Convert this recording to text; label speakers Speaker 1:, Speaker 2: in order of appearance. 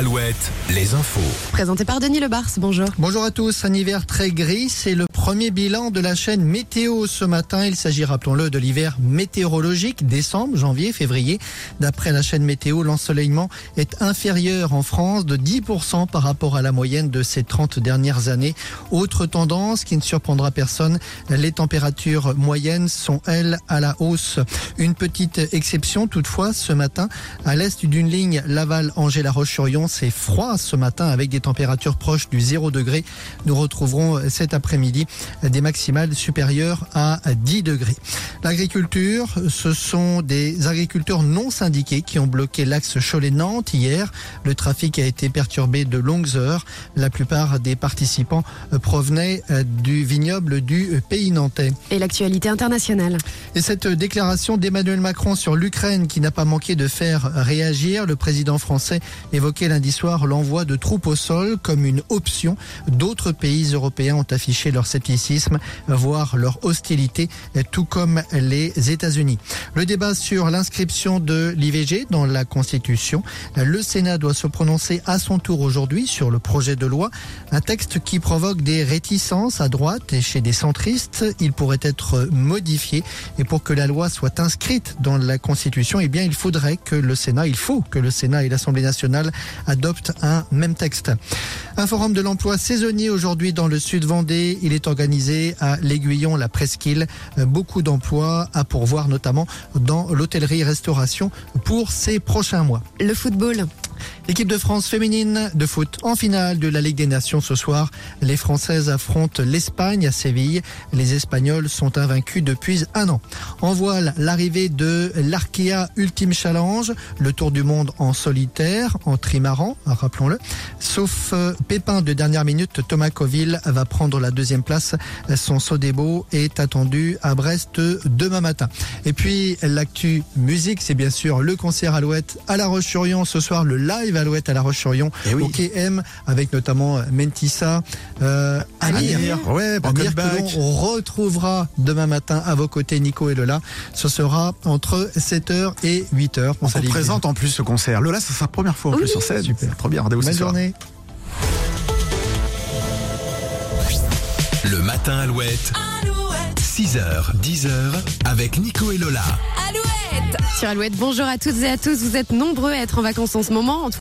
Speaker 1: Alouette, les infos.
Speaker 2: Présenté par Denis Lebars, bonjour.
Speaker 3: Bonjour à tous, un hiver très gris, c'est le premier bilan de la chaîne météo ce matin. Il s'agit, rappelons-le, de l'hiver météorologique, décembre, janvier, février. D'après la chaîne météo, l'ensoleillement est inférieur en France de 10% par rapport à la moyenne de ces 30 dernières années. Autre tendance qui ne surprendra personne, les températures moyennes sont, elles, à la hausse. Une petite exception toutefois ce matin, à l'est d'une ligne Laval-Angers-La Roche-sur-Yon, c'est froid ce matin avec des températures proches du 0 degré. Nous retrouverons cet après-midi des maximales supérieures à 10 degrés. L'agriculture, ce sont des agriculteurs non syndiqués qui ont bloqué l'axe Cholet-Nantes hier. Le trafic a été perturbé de longues heures. La plupart des participants provenaient du vignoble du pays nantais.
Speaker 2: Et l'actualité internationale.
Speaker 3: Et cette déclaration d'Emmanuel Macron sur l'Ukraine qui n'a pas manqué de faire réagir, le président français évoquait lundi soir l'envoi de troupes au sol comme une option. D'autres pays européens ont affiché leur scepticisme, voire leur hostilité, tout comme les États-Unis. Le débat sur l'inscription de l'IVG dans la Constitution. Le Sénat doit se prononcer à son tour aujourd'hui sur le projet de loi. Un texte qui provoque des réticences à droite et chez des centristes. Il pourrait être modifié. Et pour que la loi soit inscrite dans la Constitution, eh bien, il faudrait que le Sénat, il faut que le Sénat et l'Assemblée nationale adoptent un même texte. Un forum de l'emploi saisonnier aujourd'hui dans le sud Vendée. Il est organisé à l'Aiguillon, la Presqu'île. Beaucoup d'emplois à pourvoir, notamment dans l'hôtellerie-restauration pour ces prochains mois.
Speaker 2: Le football.
Speaker 3: L'équipe de France féminine de foot en finale de la Ligue des Nations ce soir. Les Françaises affrontent l'Espagne à Séville. Les Espagnols sont invaincus depuis un an. En voile, l'arrivée de l'Arkea Ultime Challenge, le tour du monde en solitaire, en trimaran, rappelons-le. Sauf pépin de dernière minute, Thomas Coville va prendre la deuxième place. Son Sodebo est attendu à Brest demain matin. Et puis l'actu musique, c'est bien sûr le concert Alouette à La Roche-sur-Yon ce soir, le live Alouette à La Roche-sur-Yon
Speaker 4: Eh oui.
Speaker 3: au KM avec notamment Mentissa, euh, Amir,
Speaker 4: Amir, ouais,
Speaker 3: Amir que l'on retrouvera demain matin à vos côtés Nico et Lola. Ce sera entre 7h et 8h.
Speaker 4: On
Speaker 3: s'allie.
Speaker 4: présente en plus ce concert. Lola, c'est sa première fois en
Speaker 2: Oui,
Speaker 4: plus sur scène.
Speaker 3: super.
Speaker 4: C'est Trop bien, rendez-vous ce
Speaker 3: Bonne
Speaker 4: soir.
Speaker 3: journée.
Speaker 1: Le matin Alouette. 6h, 10h avec Nico et Lola.
Speaker 2: Sur Alouette, bonjour à toutes et à tous. Vous êtes nombreux à être en vacances en ce moment. En tout